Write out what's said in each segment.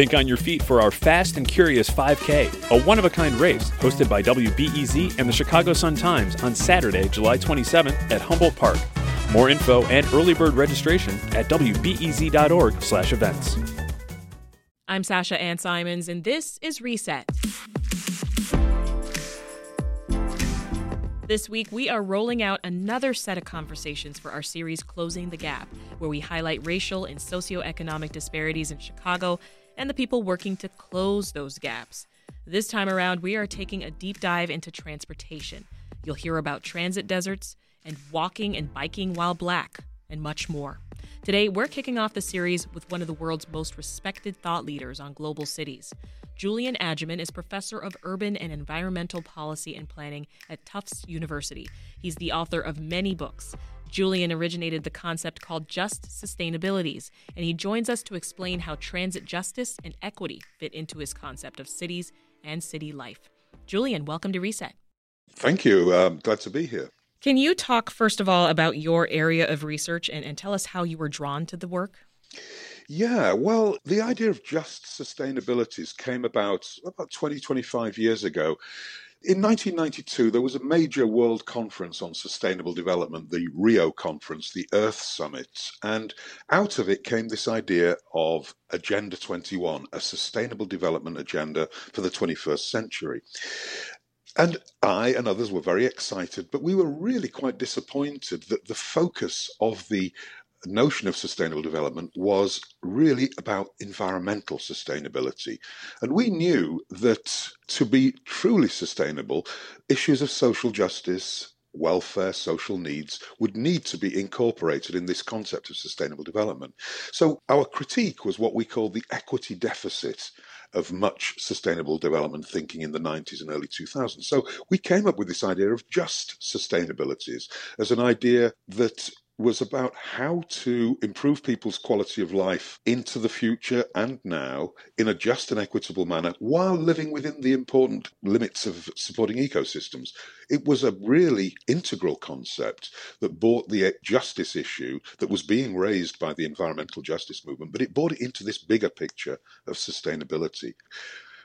Think on your feet for our Fast and Curious 5K, a one of a kind race hosted by WBEZ and the Chicago Sun Times on Saturday, July 27th at Humboldt Park. More info and early bird registration at wbez.org/events. I'm Sasha Ann Simons, and this is Reset. This week, we are rolling out another set of conversations for our series Closing the Gap, where we highlight racial and socioeconomic disparities in Chicago and the people working to close those gaps. This time around, we are taking a deep dive into transportation. You'll hear about transit deserts and walking and biking while black, and much more. Today, we're kicking off the series with one of the world's most respected thought leaders on global cities. Julian Agyeman is professor of urban and environmental policy and planning at Tufts University. He's the author of many books. Julian originated the concept called just sustainabilities, and he joins us to explain how transit justice and equity fit into his concept of cities and city life. Julian, welcome to Reset. Thank you. Um, glad to be here. Can you talk, first of all, about your area of research and, and tell us how you were drawn to the work? Yeah, well, the idea of just sustainabilities came about about 20, 25 years ago. In 1992, there was a major world conference on sustainable development, the Rio Conference, the Earth Summit. And out of it came this idea of Agenda 21, a sustainable development agenda for the 21st century. And I and others were very excited, but we were really quite disappointed that the focus of the notion of sustainable development was really about environmental sustainability. And we knew that to be truly sustainable, issues of social justice, welfare, social needs would need to be incorporated in this concept of sustainable development. So our critique was what we call the equity deficit of much sustainable development thinking in the 90s and early 2000s. So we came up with this idea of just sustainabilities as an idea that was about how to improve people's quality of life into the future and now in a just and equitable manner while living within the important limits of supporting ecosystems. It was a really integral concept that brought the eh, justice issue that was being raised by the environmental justice movement, but it brought it into this bigger picture of sustainability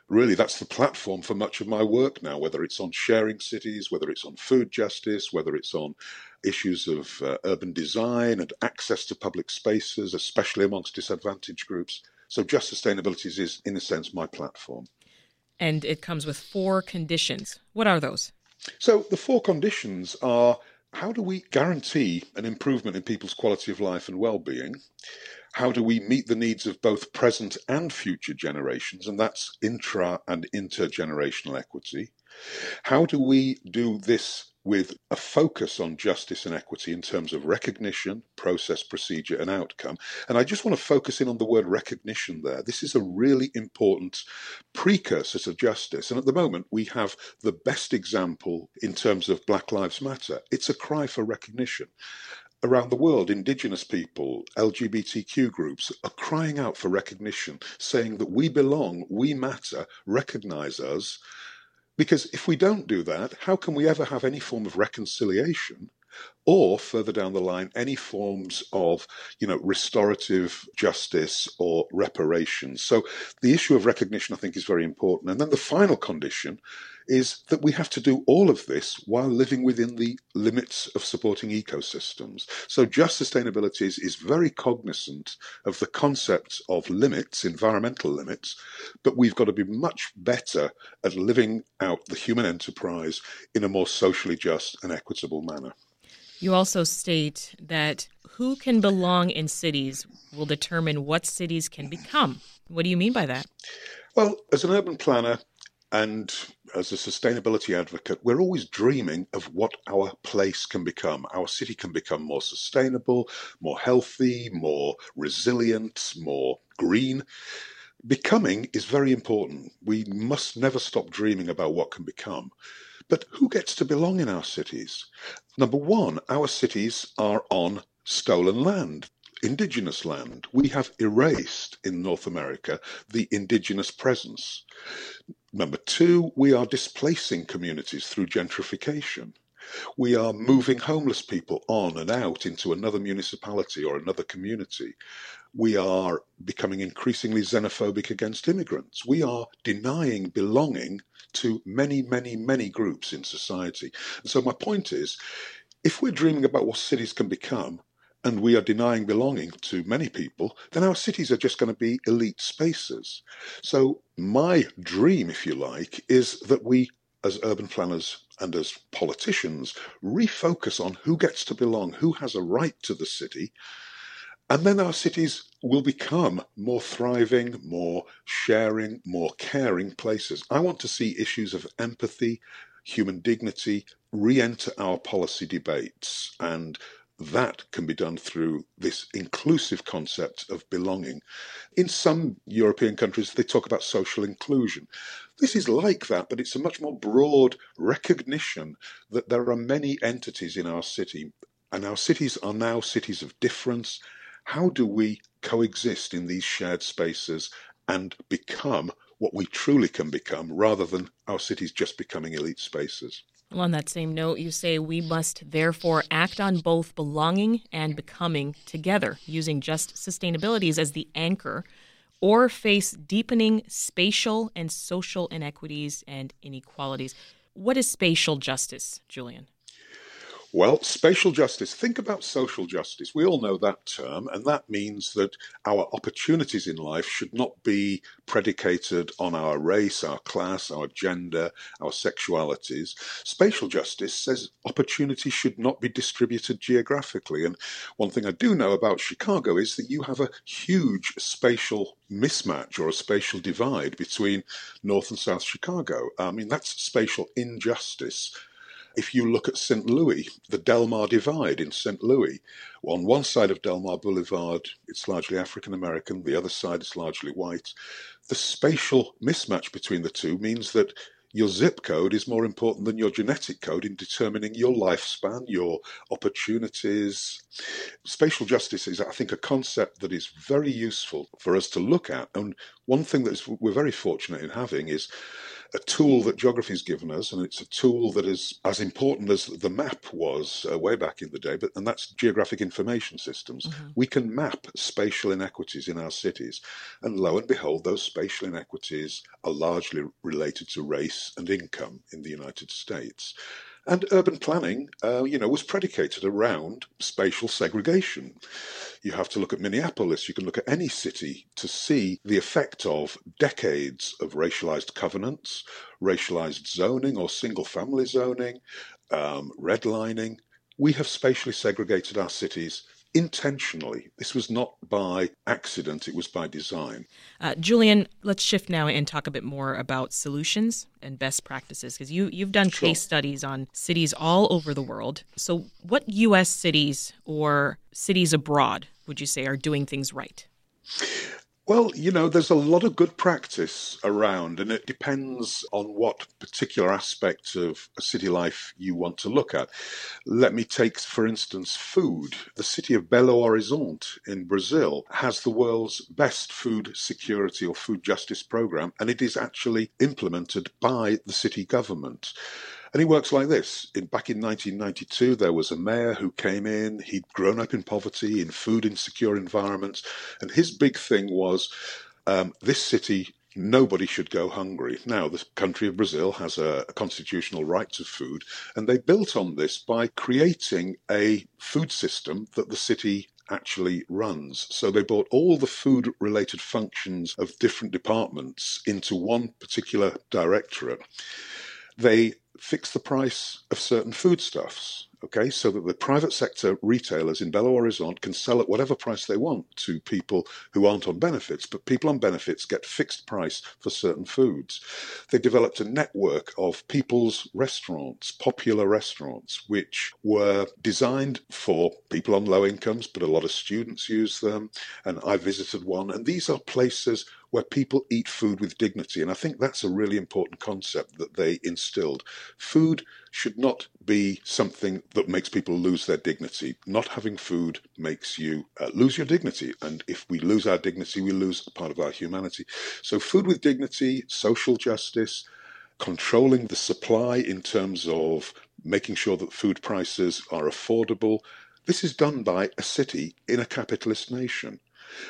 really that's the platform for much of my work now, whether it's on sharing cities, whether it's on food justice, whether it's on issues of uh, urban design and access to public spaces, especially amongst disadvantaged groups. So, Just Sustainabilities is, in a sense, my platform. And it comes with four conditions. What are those? So, the four conditions are how do we guarantee an improvement in people's quality of life and well being? How do we meet the needs of both present and future generations? And that's intra and intergenerational equity. How do we do this with a focus on justice and equity in terms of recognition, process, procedure, and outcome. And I just want to focus in on the word recognition there. This is a really important precursor to justice. And at the moment, we have the best example in terms of Black Lives Matter. It's a cry for recognition. Around the world, Indigenous people, LGBTQ groups are crying out for recognition, saying that we belong, we matter, recognize us. Because if we don't do that, how can we ever have any form of reconciliation or further down the line, any forms of, you know, restorative justice or reparations. So the issue of recognition, I think, is very important. And then the final condition is that we have to do all of this while living within the limits of supporting ecosystems. So just sustainability is, is very cognizant of the concept of limits, environmental limits, but we've got to be much better at living out the human enterprise in a more socially just and equitable manner. You also state that who can belong in cities will determine what cities can become. What do you mean by that? Well, as an urban planner and as a sustainability advocate, we're always dreaming of what our place can become. Our city can become more sustainable, more healthy, more resilient, more green. Becoming is very important. We must never stop dreaming about what can become. But who gets to belong in our cities? Number one, our cities are on stolen land, indigenous land. We have erased in North America the indigenous presence. Number two, we are displacing communities through gentrification. We are moving homeless people on and out into another municipality or another community. We are becoming increasingly xenophobic against immigrants. We are denying belonging to many, many, many groups in society. And so, my point is if we're dreaming about what cities can become, and we are denying belonging to many people, then our cities are just going to be elite spaces. So, my dream, if you like, is that we, as urban planners and as politicians, refocus on who gets to belong, who has a right to the city, and then our cities will become more thriving, more sharing, more caring places. I want to see issues of empathy, human dignity re enter our policy debates and that can be done through this inclusive concept of belonging. In some European countries, they talk about social inclusion. This is like that, but it's a much more broad recognition that there are many entities in our city, and our cities are now cities of difference. How do we coexist in these shared spaces and become what we truly can become rather than our cities just becoming elite spaces? Well, on that same note, you say we must therefore act on both belonging and becoming together, using just sustainabilities as the anchor, or face deepening spatial and social inequities and inequalities. What is spatial justice, Julian? Well, spatial justice, think about social justice. We all know that term, and that means that our opportunities in life should not be predicated on our race, our class, our gender, our sexualities. Spatial justice says opportunity should not be distributed geographically. And one thing I do know about Chicago is that you have a huge spatial mismatch or a spatial divide between North and South Chicago. I mean, that's spatial injustice if you look at St. Louis, the Delmar Divide in St. Louis, on one side of Delmar Boulevard, it's largely African American, the other side is largely white. The spatial mismatch between the two means that your zip code is more important than your genetic code in determining your lifespan, your opportunities. Spatial justice is, I think, a concept that is very useful for us to look at. And one thing that we're very fortunate in having is a tool that geography has given us, and it's a tool that is as important as the map was uh, way back in the day, but and that's geographic information systems. Mm-hmm. We can map spatial inequities in our cities, and lo and behold, those spatial inequities are largely related to race and income in the United States. And urban planning, uh, you know, was predicated around spatial segregation. You have to look at Minneapolis, you can look at any city to see the effect of decades of racialized covenants, racialized zoning or single family zoning, um, redlining. We have spatially segregated our cities intentionally. This was not by accident, it was by design. Uh, Julian, let's shift now and talk a bit more about solutions and best practices because you, you've done sure. case studies on cities all over the world. So, what U.S. cities or cities abroad would you say are doing things right? Well, you know, there's a lot of good practice around, and it depends on what particular aspect of city life you want to look at. Let me take, for instance, food. The city of Belo Horizonte in Brazil has the world's best food security or food justice program, and it is actually implemented by the city government. And he works like this. In, back in 1992, there was a mayor who came in. He'd grown up in poverty, in food insecure environments. And his big thing was um, this city nobody should go hungry. Now, the country of Brazil has a, a, constitutional right to food, and they built on this by creating a food system that the city actually runs. So they brought all the food related functions of different departments into one particular directorate. They fix the price of certain foodstuffs, okay, so that the private sector retailers in Belo Horizonte can sell at whatever price they want to people who aren't on benefits, but people on benefits get fixed price for certain foods. They developed a network of people's restaurants, popular restaurants, which were designed for people on low incomes, but a lot of students use them, and I visited one, and these are places where people eat food with dignity. And I think that's a really important concept that they instilled. Food should not be something that makes people lose their dignity. Not having food makes you uh, lose your dignity. And if we lose our dignity, we lose part of our humanity. So, food with dignity, social justice, controlling the supply in terms of making sure that food prices are affordable. This is done by a city in a capitalist nation.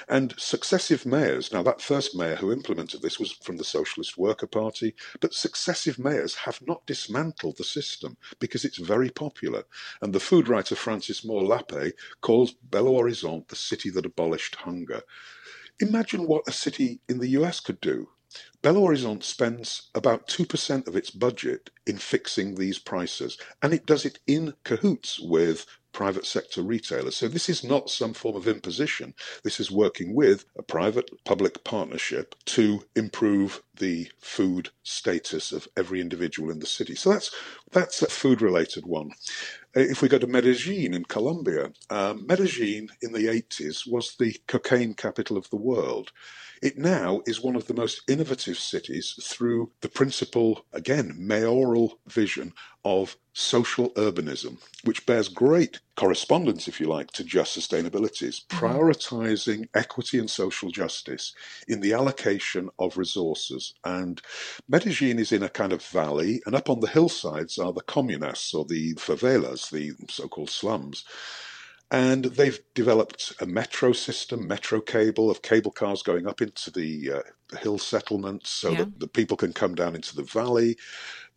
And successive mayors, now that first mayor who implemented this was from the Socialist Worker Party, but successive mayors have not dismantled the system because it's very popular. And the food writer Frances Moore Lappé calls Belo Horizonte the city that abolished hunger. Imagine what a city in the US could do. Belo Horizonte spends about 2% of its budget in fixing these prices, and it does it in cahoots with private sector retailers. So this is not some form of imposition. This is working with a private public partnership to improve the food status of every individual in the city. So that's that's a food related one. Uh, if we go to Medellin in Colombia, um, Medellin in the 80s was the cocaine capital of the world. It now is one of the most innovative cities through the principle, again, mayoral vision of social urbanism, which bears great correspondence, if you like, to just sustainabilities, mm-hmm. prioritizing equity and social justice in the allocation of resources. And Medellin is in a kind of valley, and up on the hillsides are the comunas or the favelas, the so called slums. And they've developed a metro system, metro cable of cable cars going up into the uh, hill settlements so yeah. that the people can come down into the valley.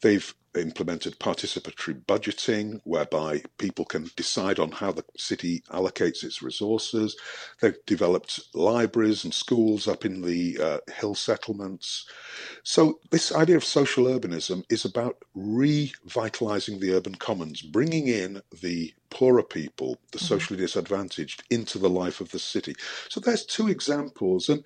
They've implemented participatory budgeting, whereby people can decide on how the city allocates its resources. They've developed libraries and schools up in the uh, hill settlements. So, this idea of social urbanism is about revitalizing the urban commons, bringing in the poorer people, the mm-hmm. socially disadvantaged, into the life of the city. So there's two examples. And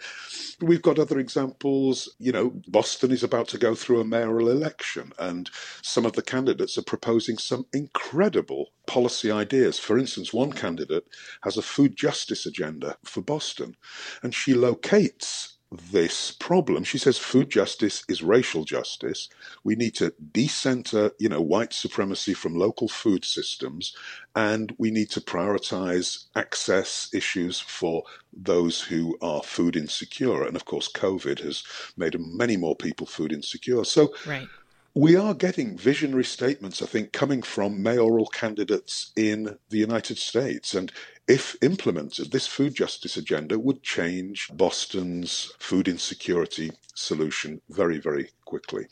we've got other examples. You know, Boston is about to go through a mayoral election, and some of the candidates are proposing some incredible policy ideas. For instance, one candidate has a food justice agenda for Boston, and she locates this problem. She says food justice is racial justice. We need to decenter, you know, white supremacy from local food systems, and we need to prioritize access issues for those who are food insecure. And of course, COVID has made many more people food insecure. So, right. We are getting visionary statements, I think, coming from mayoral candidates in the United States. And if implemented, this food justice agenda would change Boston's food insecurity solution very, very quickly.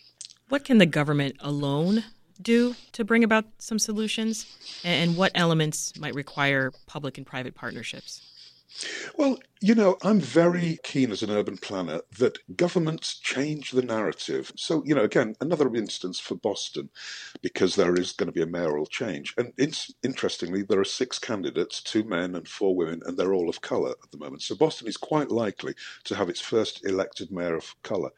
What can the government alone do to bring about some solutions? And what elements might require public and private partnerships? Well, you know, I'm very keen as an urban planner that governments change the narrative. So, you know, again, another instance for Boston, because there is going to be a mayoral change. And interestingly, there are six candidates, two men and four women, and they're all of colour at the moment. So Boston is quite likely to have its first elected mayor of colour.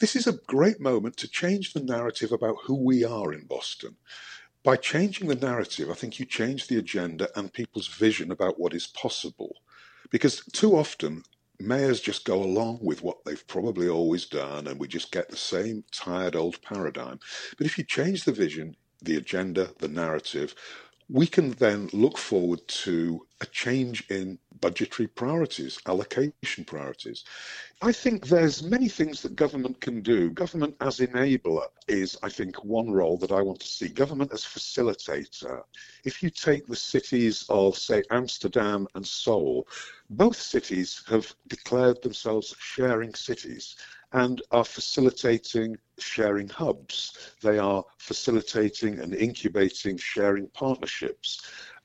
This is a great moment to change the narrative about who we are in Boston by changing the narrative, I think you change the agenda and people's vision about what is possible. Because too often, mayors just go along with what they've probably always done, and we just get the same tired old paradigm. But if you change the vision, the agenda, the narrative, we can then look forward to a change in budgetary priorities, allocation priorities. I think there's many things that government can do. Government as enabler is, I think, one role that I want to see. Government as facilitator. If you take the cities of, say, Amsterdam and Seoul, both cities have declared themselves sharing cities and are facilitating sharing hubs. They are facilitating and incubating sharing partnerships.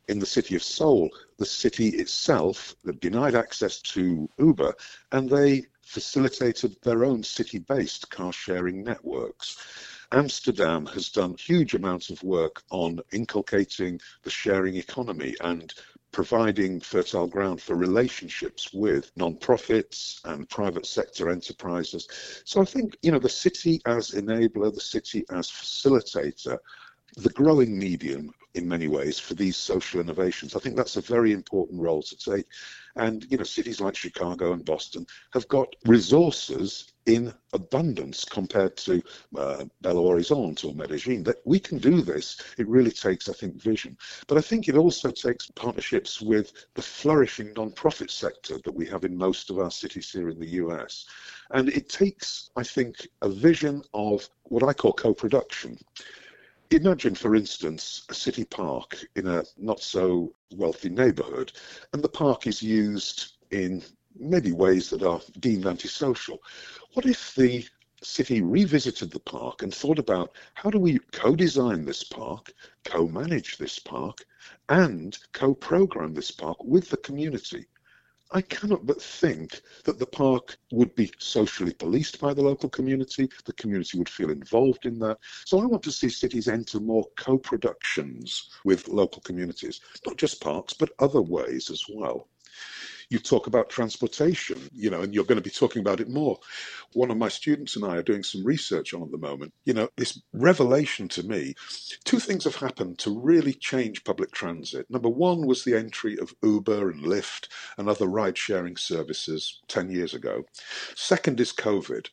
In the city of Seoul, the city itself denied access to Uber and they facilitated their own city based car sharing networks. Amsterdam has done huge amounts of work on inculcating the sharing economy and providing fertile ground for relationships with non-profits and private sector enterprises. So I think, you know, the city as enabler, the city as facilitator, the growing medium in many ways for these social innovations. I think that's a very important role to take. And, you know, cities like Chicago and Boston have got resources in abundance compared to uh, Belo Horizonte or Medellin. That we can do this. It really takes, I think, vision. But I think it also takes partnerships with the flourishing non-profit sector that we have in most of our cities here in the US. And it takes, I think, a vision of what I call co-production Imagine, for instance, a city park in a not so wealthy neighbourhood, and the park is used in maybe ways that are deemed antisocial. What if the city revisited the park and thought about how do we co-design this park, co-manage this park, and co-program this park with the community? I cannot but think that the park would be socially policed by the local community. The community would feel involved in that. So I want to see cities enter more co productions with local communities, not just parks, but other ways as well. You talk about transportation, you know, and you're going to be talking about it more. One of my students and I are doing some research on at the moment. You know, this revelation to me, two things have happened to really change public transit. Number one was the entry of Uber and Lyft and other ride sharing services 10 years ago. Second is COVID.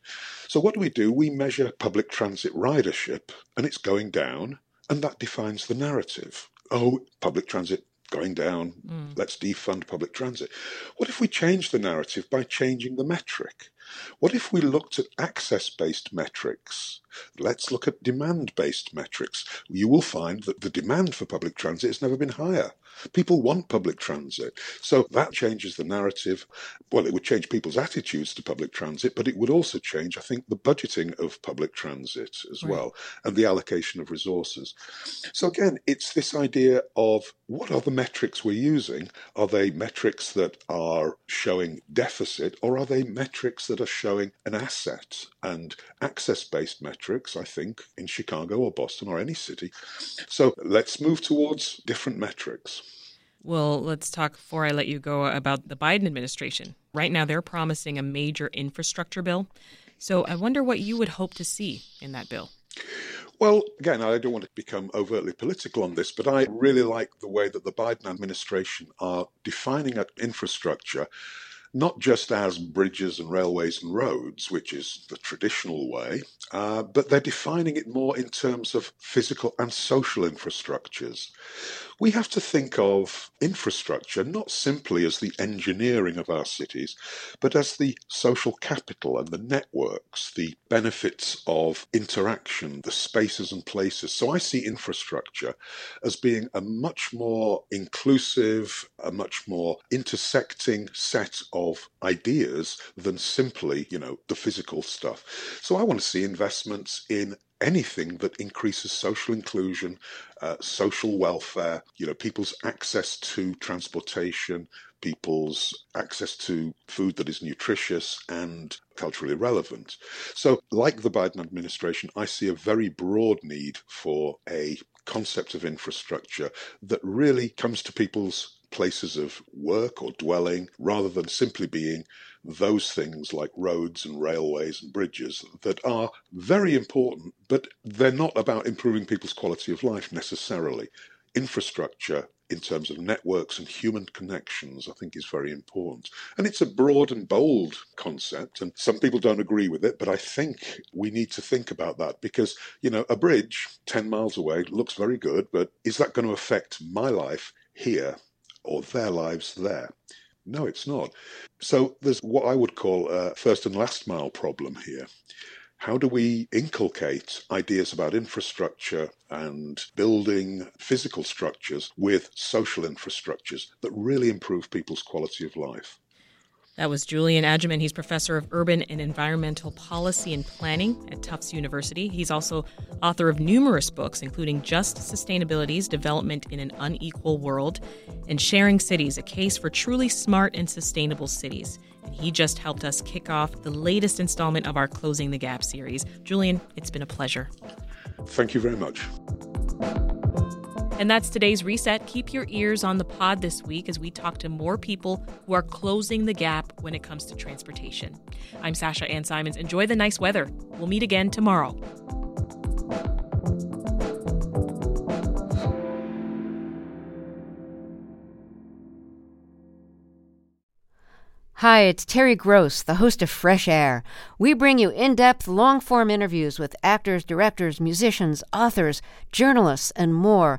So, what do we do? We measure public transit ridership, and it's going down, and that defines the narrative. Oh, public transit going down, mm. let's defund public transit. What if we change the narrative by changing the metric? What if we looked at access based metrics? Let's look at demand based metrics. You will find that the demand for public transit has never been higher. People want public transit. So that changes the narrative. Well, it would change people's attitudes to public transit, but it would also change, I think, the budgeting of public transit as right. well and the allocation of resources. So again, it's this idea of what are the metrics we're using? Are they metrics that are showing deficit or are they metrics that that are showing an asset and access based metrics, I think, in Chicago or Boston or any city. So let's move towards different metrics. Well, let's talk before I let you go about the Biden administration. Right now, they're promising a major infrastructure bill. So I wonder what you would hope to see in that bill. Well, again, I don't want to become overtly political on this, but I really like the way that the Biden administration are defining infrastructure not just as bridges and railways and roads, which is the traditional way, uh, but they're defining it more in terms of physical and social infrastructures. We have to think of infrastructure not simply as the engineering of our cities, but as the social capital and the networks, the benefits of interaction, the spaces and places. So I see infrastructure as being a much more inclusive, a much more intersecting set of ideas than simply, you know, the physical stuff. So I want to see investments in anything that increases social inclusion, uh, social welfare, you know, people's access to transportation, people's access to food that is nutritious and culturally relevant. So, like the Biden administration, I see a very broad need for a concept of infrastructure that really comes to people's places of work or dwelling rather than simply being those things like roads and railways and bridges that are very important, but they're not about improving people's quality of life necessarily. Infrastructure in terms of networks and human connections, I think is very important. And it's a broad and bold concept, and some people don't agree with it, but I think we need to think about that because, you know, a bridge 10 miles away looks very good, but is that going to affect my life here or their lives there? No, it's not. So there's what I would call a first and last mile problem here. How do we inculcate ideas about infrastructure and building physical structures with social infrastructures that really improve people's quality of life? That was Julian Agyeman. He's professor of urban and environmental policy and planning at Tufts University. He's also author of numerous books, including Just Sustainabilities Development in an Unequal World and Sharing Cities, a case for truly smart and sustainable cities. And he just helped us kick off the latest installment of our Closing the Gap series. Julian, it's been a pleasure. Thank you very much. And that's today's reset. Keep your ears on the pod this week as we talk to more people who are closing the gap when it comes to transportation. I'm Sasha Ann Simons. Enjoy the nice weather. We'll meet again tomorrow. Hi, it's Terry Gross, the host of Fresh Air. We bring you in depth, long form interviews with actors, directors, musicians, authors, journalists, and more.